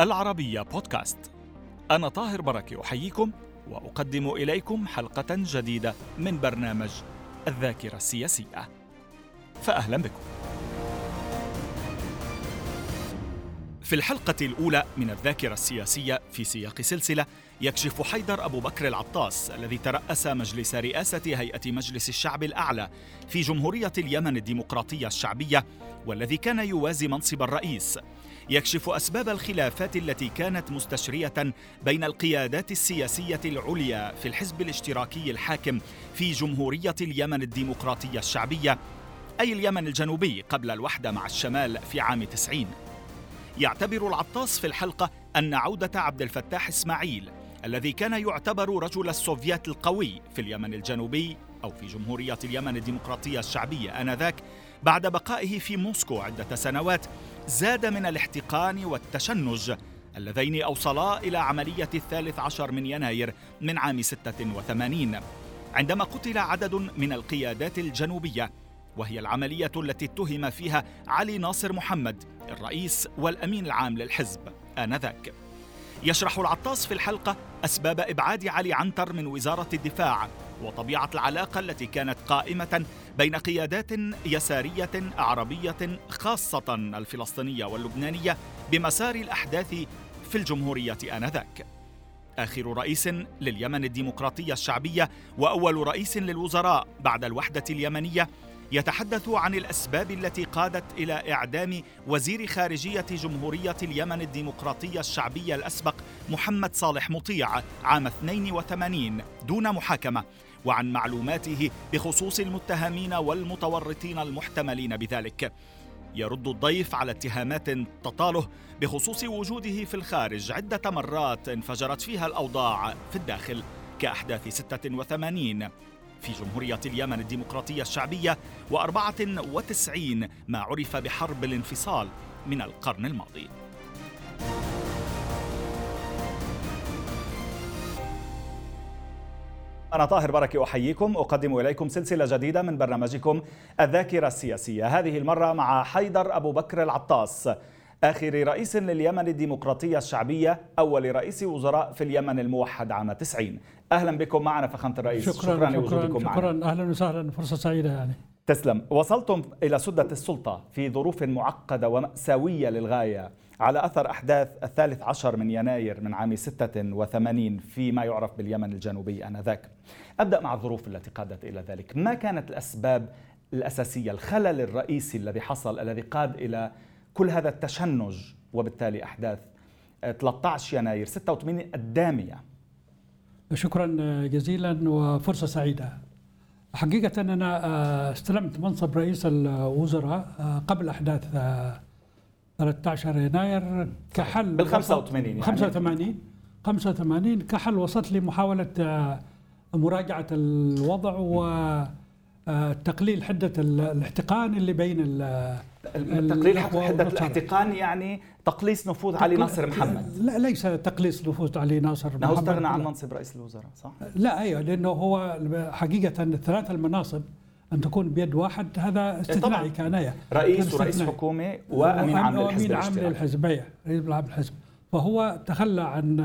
العربية بودكاست. أنا طاهر بركة أحييكم وأقدم إليكم حلقة جديدة من برنامج الذاكرة السياسية. فأهلا بكم. في الحلقة الأولى من الذاكرة السياسية في سياق سلسلة يكشف حيدر أبو بكر العطاس الذي ترأس مجلس رئاسة هيئة مجلس الشعب الأعلى في جمهورية اليمن الديمقراطية الشعبية والذي كان يوازي منصب الرئيس. يكشف أسباب الخلافات التي كانت مستشرية بين القيادات السياسية العليا في الحزب الاشتراكي الحاكم في جمهورية اليمن الديمقراطية الشعبية أي اليمن الجنوبي قبل الوحدة مع الشمال في عام 90 يعتبر العطاس في الحلقة أن عودة عبد الفتاح إسماعيل الذي كان يعتبر رجل السوفيات القوي في اليمن الجنوبي أو في جمهورية اليمن الديمقراطية الشعبية آنذاك بعد بقائه في موسكو عدة سنوات زاد من الاحتقان والتشنج اللذين أوصلا إلى عملية الثالث عشر من يناير من عام 86 عندما قتل عدد من القيادات الجنوبية وهي العملية التي اتهم فيها علي ناصر محمد الرئيس والأمين العام للحزب آنذاك. يشرح العطاس في الحلقة أسباب إبعاد علي عنتر من وزارة الدفاع وطبيعة العلاقة التي كانت قائمة بين قيادات يسارية عربية خاصة الفلسطينية واللبنانية بمسار الأحداث في الجمهورية آنذاك. آخر رئيس لليمن الديمقراطية الشعبية وأول رئيس للوزراء بعد الوحدة اليمنية يتحدث عن الأسباب التي قادت إلى إعدام وزير خارجية جمهورية اليمن الديمقراطية الشعبية الأسبق محمد صالح مطيع عام 82 دون محاكمة وعن معلوماته بخصوص المتهمين والمتورطين المحتملين بذلك. يرد الضيف على اتهامات تطاله بخصوص وجوده في الخارج عدة مرات انفجرت فيها الأوضاع في الداخل كأحداث 86 في جمهورية اليمن الديمقراطية الشعبية و94 ما عرف بحرب الانفصال من القرن الماضي. أنا طاهر بركة أحييكم أقدم إليكم سلسلة جديدة من برنامجكم الذاكرة السياسية. هذه المرة مع حيدر أبو بكر العطاس آخر رئيس لليمن الديمقراطية الشعبية أول رئيس وزراء في اليمن الموحد عام 90 أهلا بكم معنا فخامة الرئيس. شكرا شكرا, شكرا لوجودكم شكرا معنا. أهلا وسهلا فرصة سعيدة يعني. تسلم. وصلتم إلى سدة السلطة في ظروف معقدة ومأساوية للغاية على أثر أحداث الثالث عشر من يناير من عام 86 فيما يعرف باليمن الجنوبي آنذاك. أبدأ مع الظروف التي قادت إلى ذلك. ما كانت الأسباب الأساسية؟ الخلل الرئيسي الذي حصل الذي قاد إلى كل هذا التشنج وبالتالي أحداث 13 يناير 86 الدامية. شكرا جزيلا وفرصة سعيدة. حقيقة أنا آه، استلمت منصب رئيس الوزراء آه، قبل أحداث 13 آه، يناير كحل بال 85 يعني. 85 85 كحل وصلت لي محاولة مراجعة الوضع و تقليل حدة الاحتقان اللي بين تقليل حدة الاحتقان يعني تقليص نفوذ علي ناصر محمد. لا ليس تقليص نفوذ علي ناصر محمد. هو استغنى عن منصب رئيس الوزراء صح؟ لا أيوه لأنه هو حقيقة الثلاث المناصب أن تكون بيد واحد هذا استثنائي كان إيه رئيس ورئيس حكومه وأمين عام للحزب عام للحزب رئيس عام للحزب. فهو تخلى عن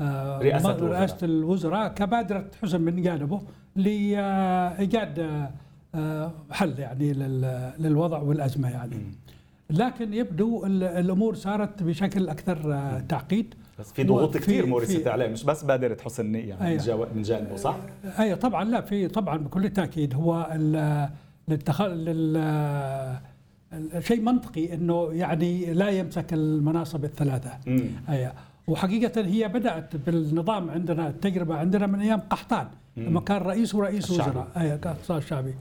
آه، رئاسة, رئاسة الوزراء كبادرة حزن من جانبه. لإيجاد آه، حل يعني للوضع والأزمة يعني. لكن يبدو الأمور صارت بشكل أكثر آه، تعقيد. بس في ضغوط كثير مورست عليه مش بس بادرة حسن نية يعني أيوة. من جانبه صح؟ أيوه طبعا لا في طبعا بكل تاكيد هو شيء منطقي إنه يعني لا يمسك المناصب الثلاثة. أيوه. وحقيقة هي بدأت بالنظام عندنا التجربة عندنا من أيام قحطان لما كان رئيس ورئيس وزراء. أي اقتصاد الشعبي.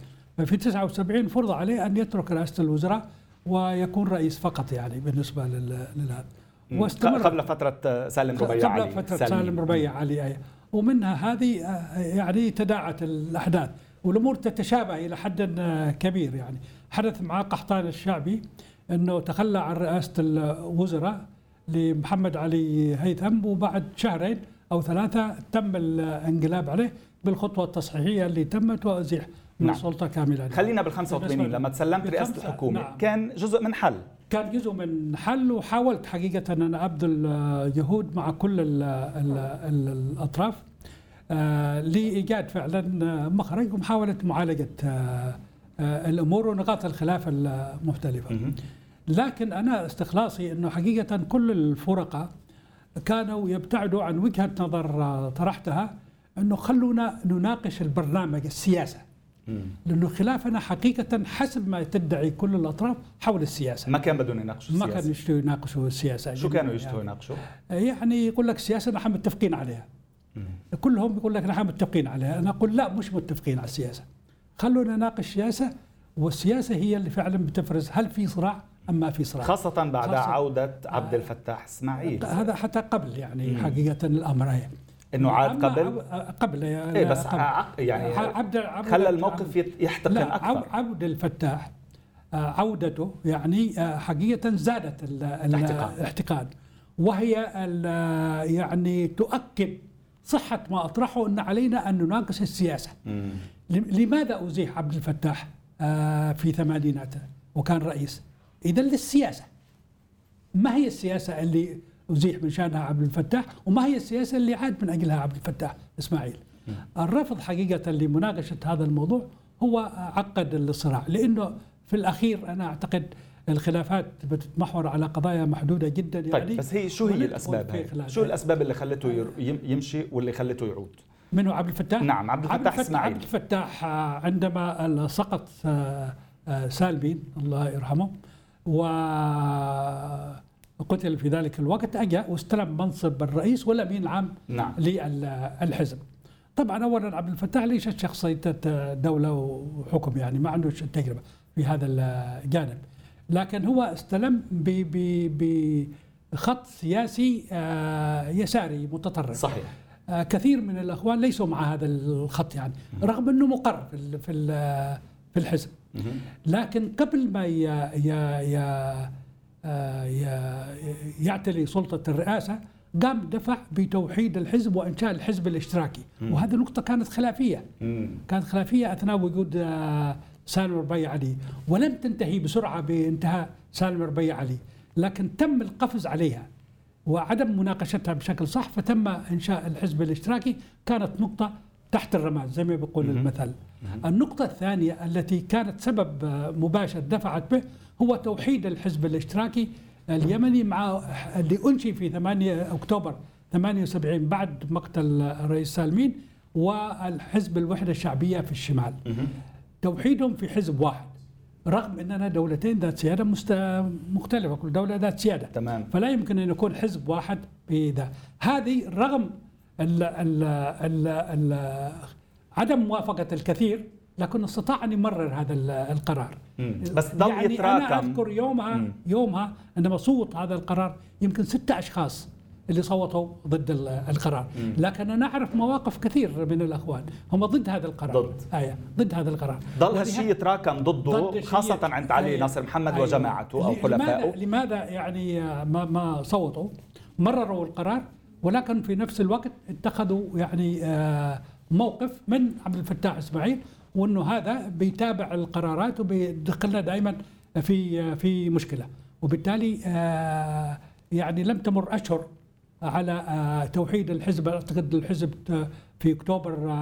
في 79 فرض عليه أن يترك رئاسة الوزراء ويكون رئيس فقط يعني بالنسبة لهذا واستمر قبل فترة سالم ربيع علي. قبل فترة سالم. ربيع علي أي. ومنها هذه آه، يعني تداعت الأحداث والأمور تتشابه إلى حد كبير يعني. حدث مع قحطان الشعبي أنه تخلى عن رئاسة الوزراء لمحمد علي هيثم وبعد شهرين أو ثلاثة تم الانقلاب عليه بالخطوة التصحيحية اللي تمت وأزيح من نعم. السلطة كاملة خلينا بال 85 لما تسلمت رئاسة الحكومة نعم. كان جزء من حل كان جزء من حل وحاولت حقيقة أن أنا أبذل جهود مع كل ال ال ال الأطراف آه، لإيجاد فعلا مخرج ومحاولة معالجة آه، آه، الأمور ونقاط الخلاف المختلفة لكن أنا استخلاصي أنه حقيقة كل الفرقاء كانوا يبتعدوا عن وجهة نظر طرحتها أنه خلونا نناقش البرنامج السياسة. لأنه خلافنا حقيقة حسب ما تدعي كل الأطراف حول السياسة. ما كان بدهم يناقشوا السياسة ما كانوا يشتوا يناقشوا السياسة. شو كانوا يشتوا يناقشوا؟ يعني يقول لك السياسة نحن متفقين عليها. كلهم يقول لك نحن متفقين عليها. أنا أقول لا مش متفقين على السياسة. خلونا نناقش السياسة والسياسة هي اللي فعلا بتفرز. هل في صراع؟ ام ما في صراع خاصة بعد خاصة. عودة عبد الفتاح إسماعيل. هذا حتى قبل يعني حقيقة الأمر. هي إنه عاد قبل؟ قبل يعني إيه بس قبل. يعني عبد خلى الموقف يحتقن أكثر. عبد الفتاح آه، عودته يعني آه، حقيقة زادت الاحتقان. وهي يعني تؤكد صحة ما أطرحه إن علينا أن نناقش السياسة. مم. لماذا أزيح عبد الفتاح آه، في ثمانيناته وكان رئيس؟ اذا للسياسة. ما هي السياسة اللي أزيح من شأنها عبد الفتاح؟ وما هي السياسة اللي عاد من أجلها عبد الفتاح إسماعيل؟ الرفض حقيقة لمناقشة هذا الموضوع هو عقد الصراع لأنه في الأخير أنا أعتقد الخلافات بتتمحور على قضايا محدودة جدا يعني. طيب بس هي شو هي الأسباب هي؟ شو الأسباب اللي خلته يمشي واللي خلته يعود؟ منه عبد الفتاح؟ نعم عبد الفتاح إسماعيل. عبد الفتاح عندما سقط آه، آه، سالبين الله يرحمه و قتل في ذلك الوقت. اجى واستلم منصب الرئيس والأمين العام نعم. للحزب. طبعا اولا عبد الفتاح ليس شخصيه دولة وحكم يعني؟ ما عنده تجربة في هذا الجانب. لكن هو استلم بخط سياسي آه، يساري متطرف. صحيح. آه، كثير من الأخوان ليسوا مع هذا الخط يعني رغم إنه مقر في في الحزب. لكن قبل ما آه، يعتلي سلطة الرئاسة قام دفع بتوحيد الحزب وإنشاء الحزب الاشتراكي. وهذه نقطة كانت خلافية. كانت خلافية أثناء وجود آه، سالم ربيع علي. ولم تنتهي بسرعة بانتهاء سالم ربيع علي. لكن تم القفز عليها. وعدم مناقشتها بشكل صح فتم إنشاء الحزب الاشتراكي. كانت نقطة تحت الرماد زي ما بيقول المثل. النقطة الثانية التي كانت سبب آه، مباشر دفعت به هو توحيد الحزب الاشتراكي اليمني مع اللي أنشئ في 8 أكتوبر 78 بعد مقتل الرئيس سالمين والحزب الوحدة الشعبية في الشمال. توحيدهم في حزب واحد رغم أننا دولتين ذات سيادة مختلفة كل دولة ذات سيادة. تمام. فلا يمكن أن يكون حزب واحد بذا هذه رغم ال ال ال ال عدم موافقة الكثير لكن استطاع أن يمرر هذا القرار مم. بس ضل يعني يتراكم أنا أذكر يومها مم. يومها عندما صوت هذا القرار يمكن ستة أشخاص اللي صوتوا ضد القرار مم. لكن أنا أعرف مواقف كثير من الأخوان هم ضد هذا القرار ضد آية ضد هذا القرار ضل هالشيء يتراكم ضده خاصة عند علي آية. ناصر محمد آية. وجماعته أو حلفائه لماذا, لماذا يعني ما ما صوتوا مرروا القرار ولكن في نفس الوقت اتخذوا يعني آه، موقف من عبد الفتاح إسماعيل وأنه هذا بيتابع القرارات وبيدخلنا دائما في في مشكلة. وبالتالي آه، يعني لم تمر أشهر على آه، توحيد الحزب أعتقد الحزب في أكتوبر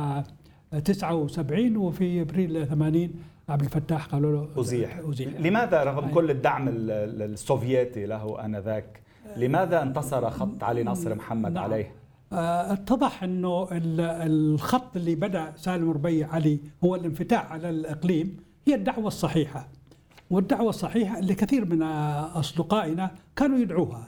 79 وفي أبريل 80 عبد الفتاح قالوا له أزيح. أزيح. لماذا رغم كل الدعم السوفيتي له آنذاك لماذا انتصر خط علي ناصر محمد نعم. عليه؟ آه، اتضح انه الخط اللي بدأ سالم ربيع علي هو الانفتاح على الإقليم هي الدعوة الصحيحة. والدعوة الصحيحة اللي كثير من أصدقائنا كانوا يدعوها.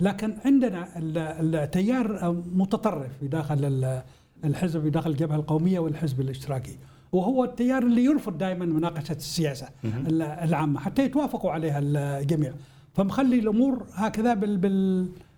لكن عندنا التيار متطرف في داخل الحزب في داخل الجبهة القومية والحزب الاشتراكي. وهو التيار اللي يرفض دائما مناقشة السياسة العامة حتى يتوافقوا عليها الجميع. فمخلي الأمور هكذا بال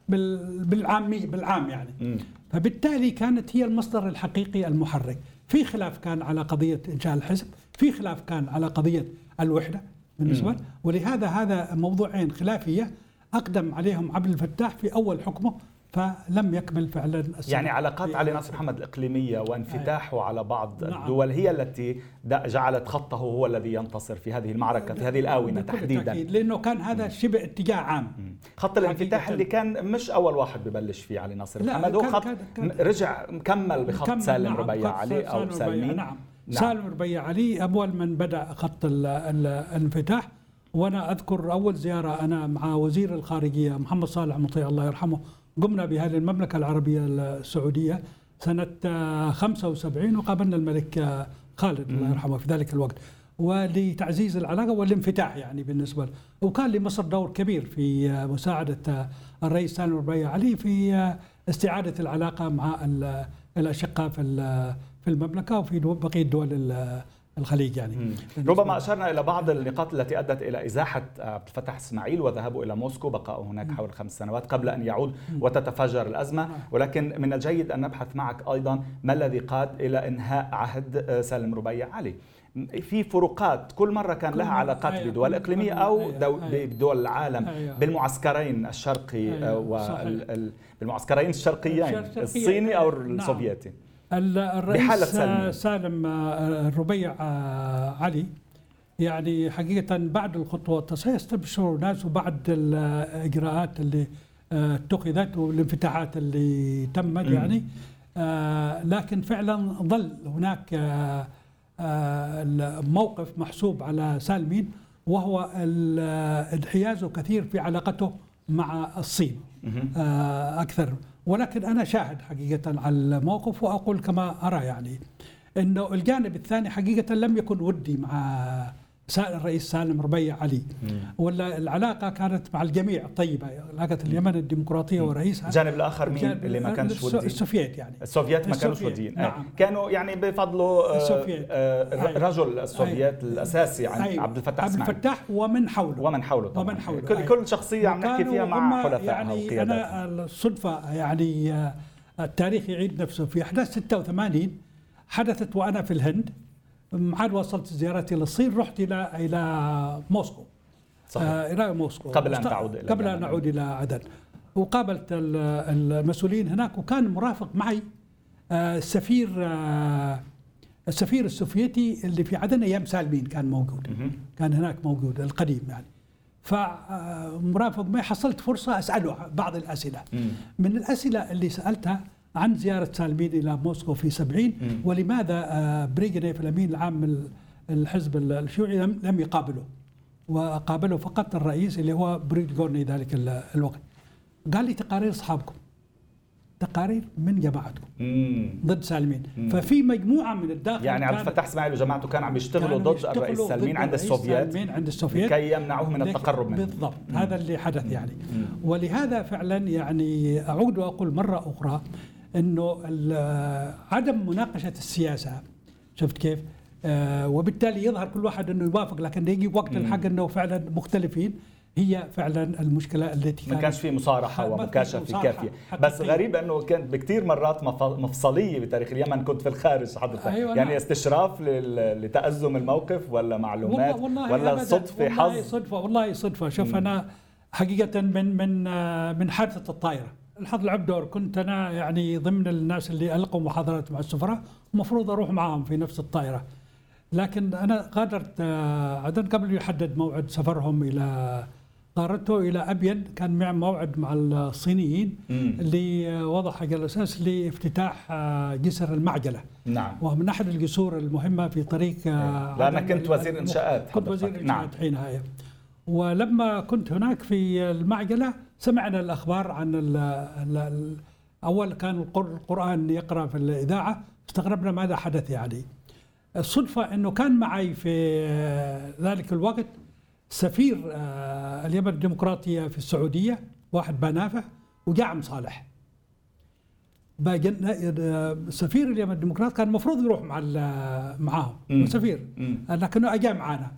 بال بالعامي بالعام يعني م. فبالتالي كانت هي المصدر الحقيقي المحرك في خلاف كان على قضية إنشاء الحزب في خلاف كان على قضية الوحدة بالنسبة. ولهذا هذا موضوعين خلافية أقدم عليهم عبد الفتاح في أول حكمه فلم يكمل فعلا السنة. يعني علاقات علي ناصر محمد الإقليمية وانفتاحه أي. على بعض نعم. الدول هي التي جعلت خطه هو الذي ينتصر في هذه المعركة في هذه الآونة تحديدا تأكيد لأنه كان هذا شبه اتجاه عام خط الانفتاح اللي كان مش أول واحد ببلش فيه علي ناصر محمد هو خط رجع كمل بخط كمل سالم نعم ربيع علي أو سالمين نعم. نعم. سالم ربيع علي أول من بدأ خط الانفتاح وأنا أذكر أول زيارة أنا مع وزير الخارجية محمد صالح مطيع الله يرحمه قمنا بهذه المملكة العربية السعودية سنة 75 وقابلنا الملك خالد الله يرحمه في ذلك الوقت. ولتعزيز العلاقة والانفتاح يعني بالنسبة له وكان لمصر دور كبير في مساعدة الرئيس سالم ربيع علي في استعادة العلاقة مع الأشقاء في في المملكة وفي بقية دول الخليج يعني. ربما أشرنا إلى بعض النقاط التي أدت إلى إزاحة عبد الفتاح إسماعيل وذهابه إلى موسكو بقاؤه هناك حول خمس سنوات قبل أن يعود وتتفجر الأزمة. نعم. ولكن من الجيد أن نبحث معك أيضا ما الذي قاد إلى إنهاء عهد سالم ربيع علي. في فروقات كل مرة كان لها علاقات أيوة. بدول إقليمية أو أيوة. أيوة. بدول العالم. بالمعسكرين الشرقي أيوة. والمعسكرين الشرقيين الصيني أو نعم. الرئيس سالم آه، الربيع آه، علي يعني حقيقة بعد الخطوات سيستبشر الناس بعد الإجراءات اللي آه، اتخذت والانفتاحات اللي تمت يعني. لكن فعلا ظل هناك موقف محسوب على سالمين وهو انحيازه كثير في علاقته مع الصين. أكثر. ولكن أنا شاهد حقيقة على الموقف وأقول كما أرى يعني أنه الجانب الثاني حقيقة لم يكن ودي مع الرئيس سالم ربيع علي. ولا العلاقة كانت مع الجميع طيبه علاقة اليمن الديمقراطية ورئيسها الجانب الآخر مين اللي ما كانش ودي؟ السوفيت يعني. السوفيت ما كانوش وديين. نعم. كانوا يعني بفضلوا آه، السوفيت. آه رجل السوفيت. الأساسي عن عبد الفتاح عبد الفتاح ومن حوله. ومن حوله طبعا. ومن حوله. كل, كل شخصية عم نحكي فيها مع حلفائها يعني أنا الصدفة يعني آه، التاريخ يعيد نفسه. في أحداث 86 حدثت وأنا في الهند. عاد وصلت زيارتي للصين رحت إلى إلى موسكو. صحيح. آه إلى موسكو. قبل أن تعود إلى قبل أن أعود إلى عدن. وقابلت المسؤولين هناك وكان مرافق معي آه السفير آه السفير السوفيتي اللي في عدن أيام سالمين كان موجود. كان هناك موجود القديم يعني. فمرافق معي حصلت فرصة أسأله بعض الأسئلة. من الأسئلة اللي سألتها عن زيارة سالمين إلى موسكو في 70 ولماذا آه، بريغنيف الأمين العام الحزب الشيوعي لم يقابله وقابله فقط الرئيس اللي هو بودغورني ذلك الوقت. قال لي تقارير أصحابكم تقارير من جماعتكم؟ ضد سالمين. ففي مجموعة من الداخل يعني عبد الفتاح اسماعيل وجماعته كانوا عم يشتغلوا ضد الرئيس سالمين عند السوفيت سالمين عند السوفيت لكي يمنعوه من التقرب منه. بالضبط. مم. هذا اللي حدث يعني. مم. ولهذا فعلا يعني أعود وأقول مرة أخرى إنه عدم مناقشة السياسة. شفت كيف؟ آه وبالتالي يظهر كل واحد إنه يوافق لكن يجي وقت الحق إنه فعلا مختلفين. هي فعلا المشكلة التي ما كانش في مصارحة ومكاشفة كافيه بس غريب إنه كانت بكثير مرات مفصلية بتاريخ اليمن كنت في الخارج حضرتك. أيوة يعني نعم. استشراف لتأزم الموقف ولا معلومات والله والله ولا صدفة حظ؟ والله صدفة والله صدفة. شوف أنا حقيقة من من آه، من حادثة الطائرة. الحظ لعب دور. كنت أنا يعني ضمن الناس اللي ألقوا محاضرات مع السفراء المفروض أروح معهم في نفس الطائرة. لكن أنا غادرت آه، عدن قبل يحدد موعد سفرهم إلى غادرته إلى ابين كان مع موعد مع الصينيين لوضع حق الاساس لافتتاح آه، جسر المعجلة. نعم. وهو من أحد الجسور المهمة في طريق آه، لأنك كنت وزير إنشاءات كنت وزير إنشاءات نعم. حينها ولما كنت هناك في المعجلة سمعنا الأخبار عن ال ال أول كان القرآن يقرأ في الإذاعة استغربنا ماذا حدث يعني الصدفة إنه كان معي في ذلك الوقت سفير آه، اليمن الديمقراطية في السعودية واحد بنافع وجعم صالح. سفير اليمن الديمقراطي كان المفروض يروح مع معاهم سفير. لكنه اجى معنا.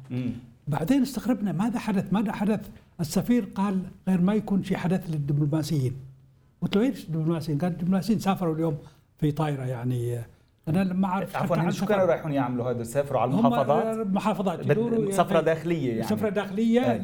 بعدين استغربنا ماذا حدث؟ ماذا حدث؟ السفير قال غير ما يكون شيء حدث للدبلوماسيين قلت له إيش الدبلوماسيين؟ قال الدبلوماسيين سافروا اليوم في طائره يعني أنا ما أعرف عفوا شو كانوا رايحين يعملوا هذا سافروا على المحافظات؟ محافظات سفره يعني داخلية يعني سفرة داخلية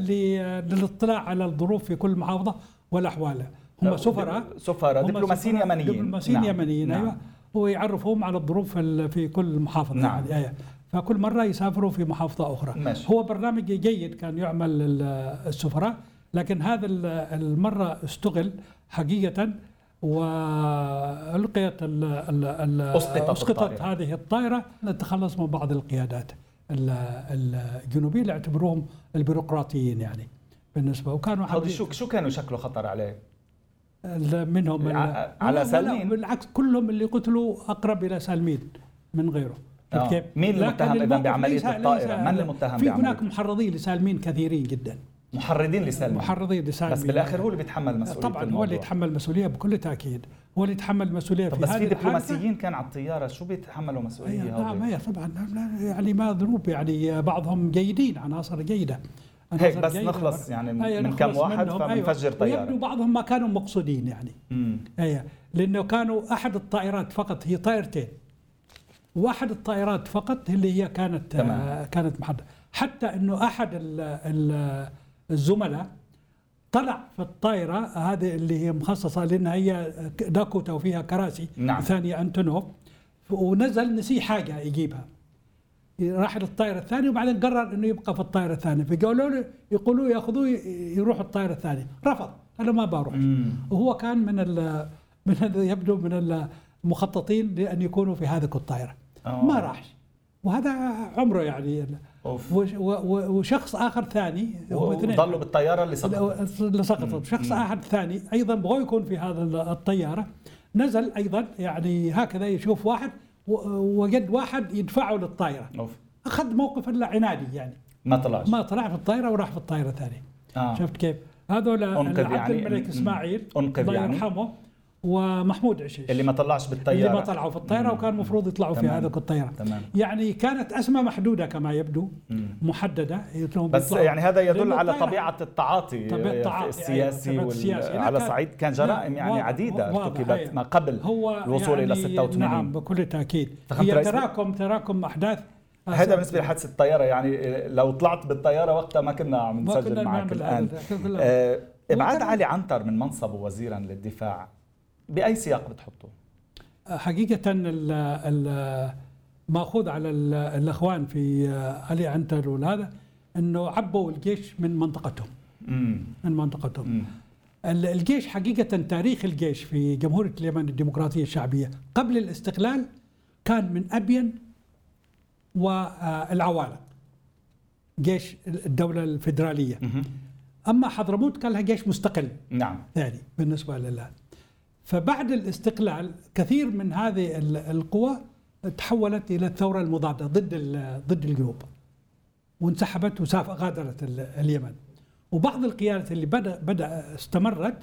للاطلاع على الظروف في كل محافظة والأحوال هم سفراء سفراء دبلوماسيين يمنيين دبلوماسيين نعم. يمنيين نعم. أيوه ويعرفهم على الظروف في كل محافظة نعم. يعني أيوة. فكل مرة يسافروا في محافظة أخرى. ماشي. هو برنامج جيد كان يعمل السفراء لكن هذا المرة استغل حقيقة والقيت أسقطت, أسقطت هذه الطائرة نتخلص من بعض القيادات الجنوبية اللي يعتبروهم البيروقراطيين يعني بالنسبة. وكانوا شو شو كانوا شكله خطر عليه؟ منهم على سالمين؟ بالعكس كلهم اللي قتلوا أقرب إلى سالمين من غيره. كيف؟ مين المتهم اذا بعملية الطائرة؟ من المتهم في هناك محرضين لسالمين كثيرين جدا. محرضين لسالمين. محرضين لسالمين. بس بالآخر هو اللي بيتحمل مسؤولية طبعا هو اللي يتحمل مسؤولية بكل تأكيد. هو اللي يتحمل مسؤولية في بس في دبلوماسيين كان على الطيارة شو بيتحملوا مسؤولية نعم هي طبعا يعني ما ذنوب يعني بعضهم جيدين عناصر جيدة. هيك بس نخلص يعني من كم واحد فبنفجر أيوة. طيارة. ويبدو بعضهم ما كانوا مقصودين يعني. اي لأنه كانوا أحد الطائرات فقط هي طائرتين. واحد الطائرات فقط اللي هي كانت تمام. آه كانت محددة. حتى إنه أحد الزملاء طلع في الطائرة هذه اللي هي مخصصة لأنها هي داكوتا وفيها كراسي نعم. ثانية أنتونوف. ونزل نسي حاجة يجيبها. راح للطائرة الثانية وبعدين قرر إنه يبقى في الطائرة الثانية. فقالوا له يقولوا ياخذوه يروح الطائرة الثانية. رفض. أنا ما بروح. وهو كان من ال من يبدو من المخططين لأن يكونوا في هذه الطائرة. أوه. ما راحش وهذا عمره يعني. أوف. وشخص آخر ثاني ضلوا بالطيارة اللي سقطت. اللي سقطت. شخص آخر ثاني أيضا بغى يكون في هذا الطيارة. نزل أيضا يعني هكذا يشوف واحد وجد واحد يدفعه للطائرة. أوف. أخذ موقف إلا عنادي يعني. ما طلعش ما طلع في الطائرة وراح في الطائرة الثانية آه. شفت كيف؟ هذول عبد يعني. الملك إسماعيل الله يعني. يرحمه. ومحمود عشيش. اللي ما طلعش بالطيارة. اللي ما طلعوا في الطيارة وكان المفروض يطلعوا في هذه الطيارة. تمام. يعني كانت اسماء محدودة كما يبدو مم. محددة. بس يعني هذا يدل على طبيعة التعاطي طبيعة السياسي, أيوة. السياسي. على صعيد كان جرائم يعني واضح عديدة ارتكبت أيوة. ما قبل هو الوصول يعني إلى 86 نعم بكل تأكيد. هي تراكم تراكم أحداث. هذا بالنسبة لحادث الطيارة يعني لو طلعت بالطيارة وقتها ما كنا عم نسجل معك الآن. آه إبعاد علي عنتر من منصبه وزيرا للدفاع. بأي سياق بتحطه؟ حقيقة ال مأخوذ على الأخوان في علي عنتر وهذا إنه عبوا الجيش من منطقتهم مم. من منطقتهم مم. الجيش حقيقة تاريخ الجيش في جمهورية اليمن الديمقراطية الشعبية قبل الاستقلال كان من أبين والعوالق جيش الدولة الفدراليه مم. أما حضرموت كان لها جيش مستقل نعم ثاني بالنسبة لله فبعد الاستقلال كثير من هذه القوى تحولت إلى الثورة المضادة ضد ضد الجنوب وانسحبت وساف غادرت اليمن. وبعض القيادات اللي بدا بدأ استمرت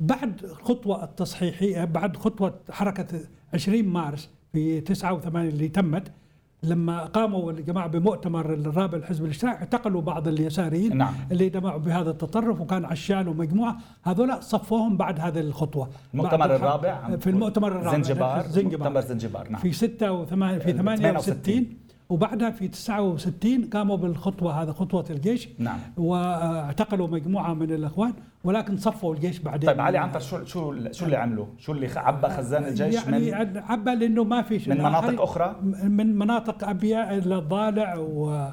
بعد الخطوه التصحيحية بعد خطوة حركة 20 مارس في 89 اللي تمت لما قاموا الجماعة بمؤتمر الرابع الحزب الاشتراكي اعتقلوا بعض اليساريين نعم. اللي دمعوا بهذا التطرف وكان عشان ومجموعة. هذول صفوهم بعد هذه الخطوة. المؤتمر الرابع في المؤتمر الرابع زنجبار. زنجبار. مؤتمر زنجبار نعم. في 6 و8 في 68 وبعدها في 69 قاموا بالخطوة هذا خطوة الجيش نعم واعتقلوا مجموعة من الإخوان ولكن صفوا الجيش بعدين طيب علي عنتر شو شو شو اللي عملوا؟ شو اللي عبى خزان الجيش يعني من عبى لأنه ما في من مناطق أخرى؟ من مناطق أبياء الضالع و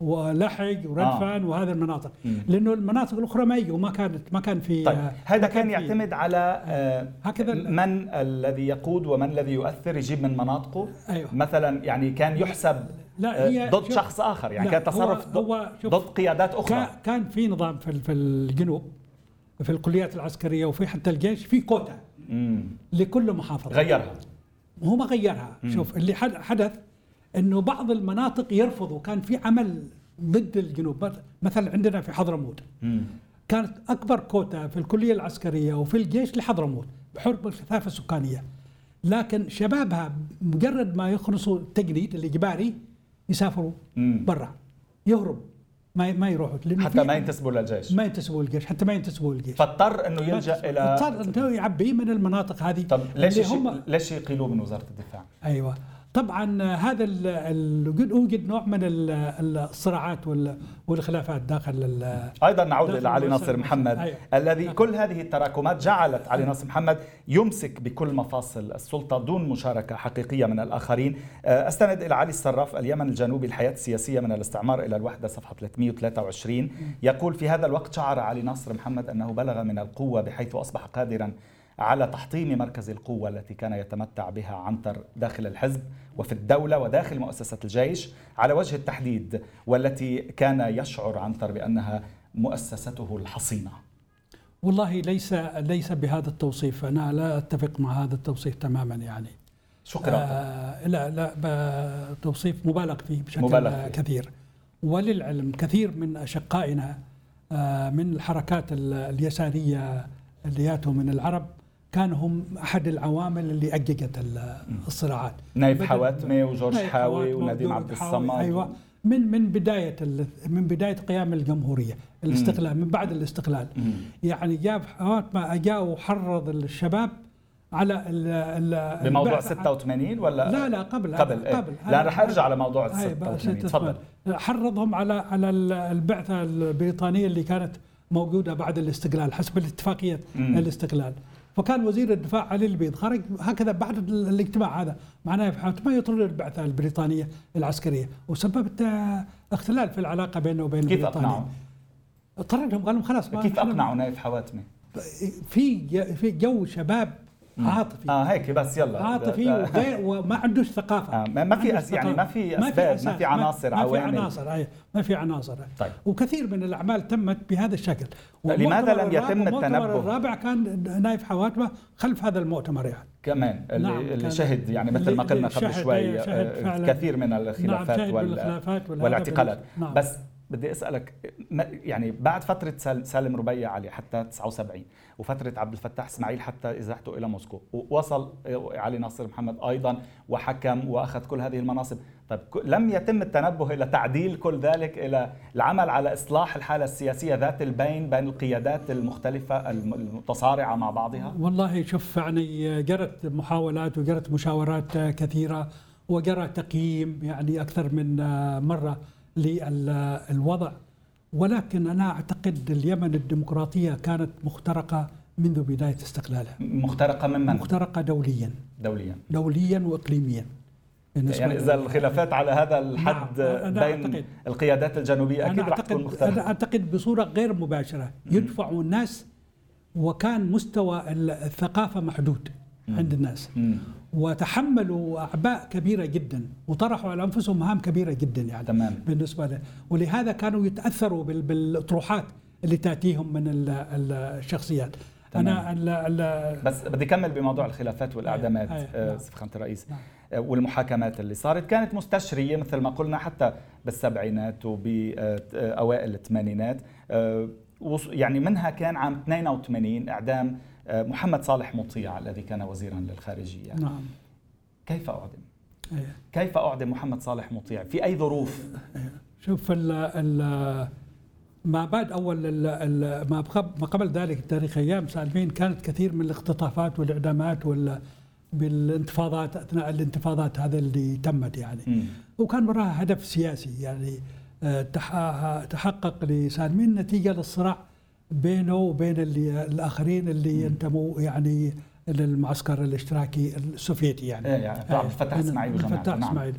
ولحق وردفان آه. وهذه المناطق مم. لأنه المناطق الأخرى ما يجوا ما كانت ما كان في طيب هذا كان يعتمد على آه هكذا من الذي يقود ومن الذي يؤثر يجيب من مناطقه أيوه. مثلا يعني كان يحسب لا هي ضد شخص آخر يعني كان تصرف هو هو ضد قيادات أخرى كان في نظام في في الجنوب في الكليات العسكرية وفي حتى الجيش في كوتا مم. لكل محافظة غيرها هو ما غيرها مم. شوف اللي حدث إنه بعض المناطق يرفضوا. كان في عمل ضد الجنوب. مثلا عندنا في حضرموت. كانت أكبر كوتا في الكلية العسكرية وفي الجيش لحضرموت بحرب الكثافه السكانية. لكن شبابها مجرد ما يخلصوا التجنيد الاجباري يسافروا. برا. يهرب. ما ما يروحوا. حتى ما ينتسبوا للجيش ما ينتسبوا الجيش. حتى ما ينتسبوا الجيش. فاضطر إنه يلجأ إلى اضطر إنه يعبي من المناطق هذه طب ليش. هم ليش يقيلوه من وزارة الدفاع؟ أيوه. طبعا هذا يوجد نوع من الصراعات والخلافات داخل أيضا نعود إلى علي ناصر محمد أيوة. الذي نعم. كل هذه التراكمات جعلت علي ناصر محمد يمسك بكل مفاصل السلطة دون مشاركة حقيقية من الآخرين آه، أستند إلى علي الصراف اليمن الجنوبي الحياة السياسية من الاستعمار إلى الوحدة صفحة 323 يقول في هذا الوقت شعر علي ناصر محمد أنه بلغ من القوة بحيث أصبح قادرا على تحطيم مركز القوة التي كان يتمتع بها عنتر داخل الحزب وفي الدولة وداخل مؤسسة الجيش على وجه التحديد والتي كان يشعر عنتر بأنها مؤسسته الحصينة. والله ليس ليس بهذا التوصيف. أنا لا أتفق مع هذا التوصيف تماما يعني. شكرا. آه لا لا توصيف مبالغ فيه بشكل مبالغ فيه. كثير. وللعلم كثير من أشقائنا آه من الحركات اليسارية اللي ياتوا من العرب كانوا هم أحد العوامل اللي أججت الصراعات. نايف حواتمي وجورج حاوي ونديم عبد الصمد. أيوه. من من بداية من بداية قيام الجمهورية الاستقلال من بعد الاستقلال. يعني جاب حواتمه اجا وحرض الشباب على ال بموضوع 86 ولا لا لا قبل قبل إيه؟ قبل. لا رح أرجع على موضوع 86 تفضل. حرضهم على على البعثة البريطانية اللي كانت موجودة بعد الاستقلال حسب الاتفاقيه الاستقلال. فكان وزير الدفاع علي البيض خرج هكذا بعد الاجتماع هذا معناه ما يطرد البعثة البريطانية العسكرية وسببت اختلال في العلاقة بينه وبين كيف اقنعوا؟ طردهم قال لهم خلاص كيف أقنعوا نايف حواتمي؟ في في جو شباب عاطفي. آه هيك بس يلا. عاطفي وما عندوش ثقافة. آه ما في أس يعني ما في أسباب ما في عناصر ما في عناصر أي ما في عناصر. طيب. وكثير من الأعمال تمت بهذا الشكل. لماذا لم يتم التنبؤ؟ المؤتمر الرابع كان نايف حواتمة خلف هذا المؤتمر يعني. كمان اللي, نعم اللي شهد يعني مثل ما قلنا قبل شوي آه، كثير من الخلافات نعم وال والاعتقالات. نعم. بس بدي أسألك يعني بعد فترة سالم ربيع علي حتى 79 وفترة عبد الفتاح إسماعيل حتى ازاحته إلى موسكو ووصل علي ناصر محمد أيضا وحكم وأخذ كل هذه المناصب. طيب لم يتم التنبه إلى تعديل كل ذلك إلى العمل على إصلاح الحالة السياسية ذات البين بين القيادات المختلفة المتصارعة مع بعضها؟ والله شوف يعني جرت محاولات وجرت مشاورات كثيرة وجرى تقييم يعني أكثر من مرة. للوضع. ولكن أنا أعتقد اليمن الديمقراطية كانت مخترقة منذ بداية استقلالها. مخترقة من من؟ مخترقة دوليا. دوليا. دوليا وإقليميا. يعني إذا الخلافات على هذا الحد نعم بين أعتقد القيادات الجنوبية أكيد راح تكون مختلفة أنا أعتقد بصورة غير مباشرة. يدفعوا الناس وكان مستوى الثقافة محدود عند الناس. وتحملوا أعباء كبيرة جدا وطرحوا على أنفسهم مهام كبيرة جدا يعني تمام. بالنسبة له ولهذا كانوا يتأثروا بالأطروحات اللي تأتيهم من الشخصيات تمام. أنا ال ال بس بدي أكمل بموضوع الخلافات والأعدامات آه، سفخانه الرئيس نعم. آه، والمحاكمات اللي صارت كانت مستشرية مثل ما قلنا حتى بالسبعينات وباوائل الثمانينات آه، يعني منها كان عام 82 إعدام محمد صالح مطيع الذي كان وزيرا للخارجية نعم كيف أعدم؟ أيه. كيف أعدم محمد صالح مطيع؟ في أي ظروف؟ أيه. شوف ال ال ما بعد أول ال ال ما قبل ذلك تاريخ أيام سالمين كانت كثير من الاختطافات والإعدامات وال بالانتفاضات أثناء الانتفاضات هذا اللي تمت يعني م. وكان وراها هدف سياسي يعني آه، تحقق لسالمين نتيجة للصراع بينه وبين اللي الآخرين اللي ينتموا يعني للمعسكر الاشتراكي السوفيتي يعني. إيه يعني عبد الفتاح إسماعيل عبد الفتاح نعم. إسماعيل.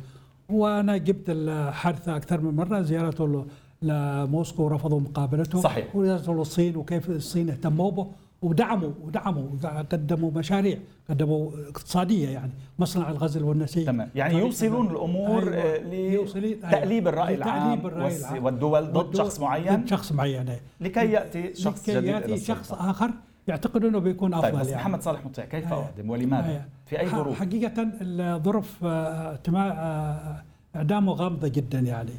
وأنا جبت الحادثة أكثر من مرة زيارته لموسكو ورفضوا مقابلته. صحيح. وزيارته للصين وكيف الصين اهتموا به. ودعموا ودعموا. قدموا مشاريع قدموا اقتصادية يعني مصنع الغزل والنسيج. تمام. يعني يوصلون الأمور أيوة. لتأليب الرأي العام الرأي العام. والدول ضد شخص معين؟ ضد شخص معين لكي يأتي شخص لكي جديد يأتي شخص آخر يعتقد إنه بيكون أفضل طيب بس يعني. محمد صالح مطيع كيف أعدم؟ ولماذا؟ في أي ظروف؟ حقيقة الظروف آه، آه، اعدامه غامضة جدا يعني.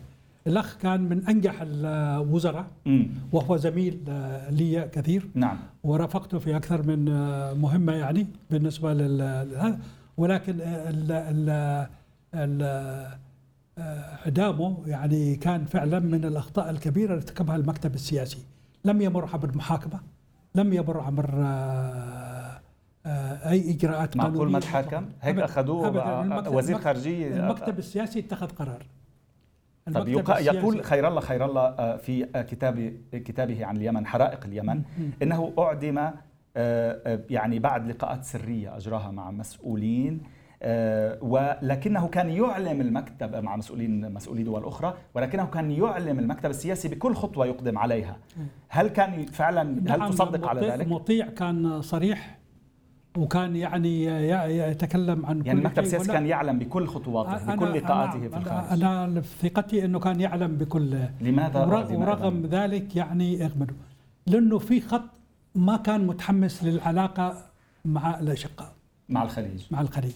الأخ كان من أنجح الوزراء وهو زميل لي كثير. نعم. ورافقته في أكثر من مهمة يعني بالنسبة لهذا ولكن ال ال اعدامه يعني كان فعلا من الأخطاء الكبيرة اللي ارتكبها المكتب السياسي. لم يمر عبر محاكمة لم يمر عبر أي إجراءات معقول ما تحاكم؟ هيك أخذوه وزير خارجية؟ المكتب السياسي اتخذ قرار. طيب يقول خير الله خير الله في كتاب كتابه عن اليمن حرائق اليمن إنه أعدم يعني بعد لقاءات سرية أجراها مع مسؤولين آه، ولكنه كان يعلم المكتب مع مسؤولين مسؤولي دول أخرى ولكنه كان يعلم المكتب السياسي بكل خطوة يقدم عليها. هل كان فعلا هل نعم تصدق على ذلك؟ مطيع كان صريح. وكان يعني يتكلم عن يعني المكتب السياسي كان يعلم بكل خطواته بكل لقاءاته في الخارج. أنا ثقتي إنه كان يعلم بكل لماذا ورغم ذلك يعني اغمده لأنه في خط ما كان متحمس للعلاقة مع الأشقاء. مع الخليج. مع الخليج.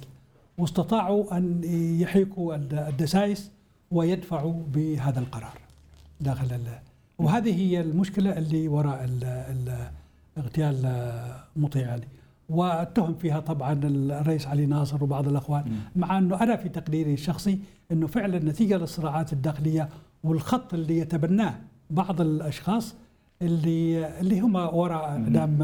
واستطاعوا أن يحيكوا الدسائس ويدفعوا بهذا القرار داخل وهذه هي المشكلة اللي وراء اغتيال مطيع علي. واتهم فيها طبعا الرئيس علي ناصر وبعض الأخوان. مع إنه أنا في تقديري الشخصي إنه فعلا نتيجة للصراعات الداخلية والخط اللي يتبناه بعض الأشخاص اللي اللي هم وراء اعدام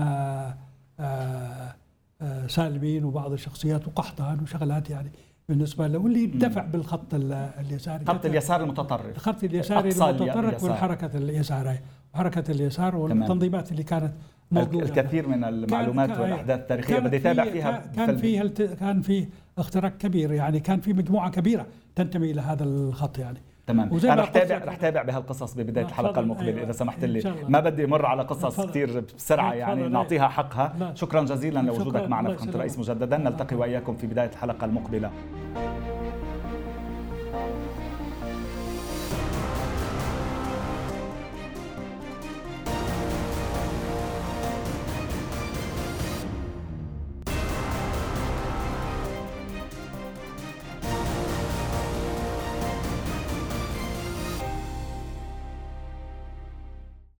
سالمين وبعض الشخصيات وقحطان وشغلات يعني بالنسبة له واللي دفع بالخط اليساري خط اليسار المتطرف. الخط اليساري المتطرف والحركة اليساريه وحركه اليسار والتنظيمات اللي كانت موجوده الكثير من المعلومات كان والأحداث التاريخية. بدي أتابع فيها كان في كان في اختراق كبير يعني كان في مجموعة كبيرة تنتمي إلى هذا الخط يعني. تمام. أنا رح تابع رح تابع بهالقصص ببداية الحلقة المقبلة أيوة. إذا سمحت لي. ما بدي أمر على قصص كثير بسرعة يعني نعطيها حقها. شكرا جزيلا لوجودك معنا فخامه الرئيس مجددا. نلتقي وإياكم في بداية الحلقة المقبلة.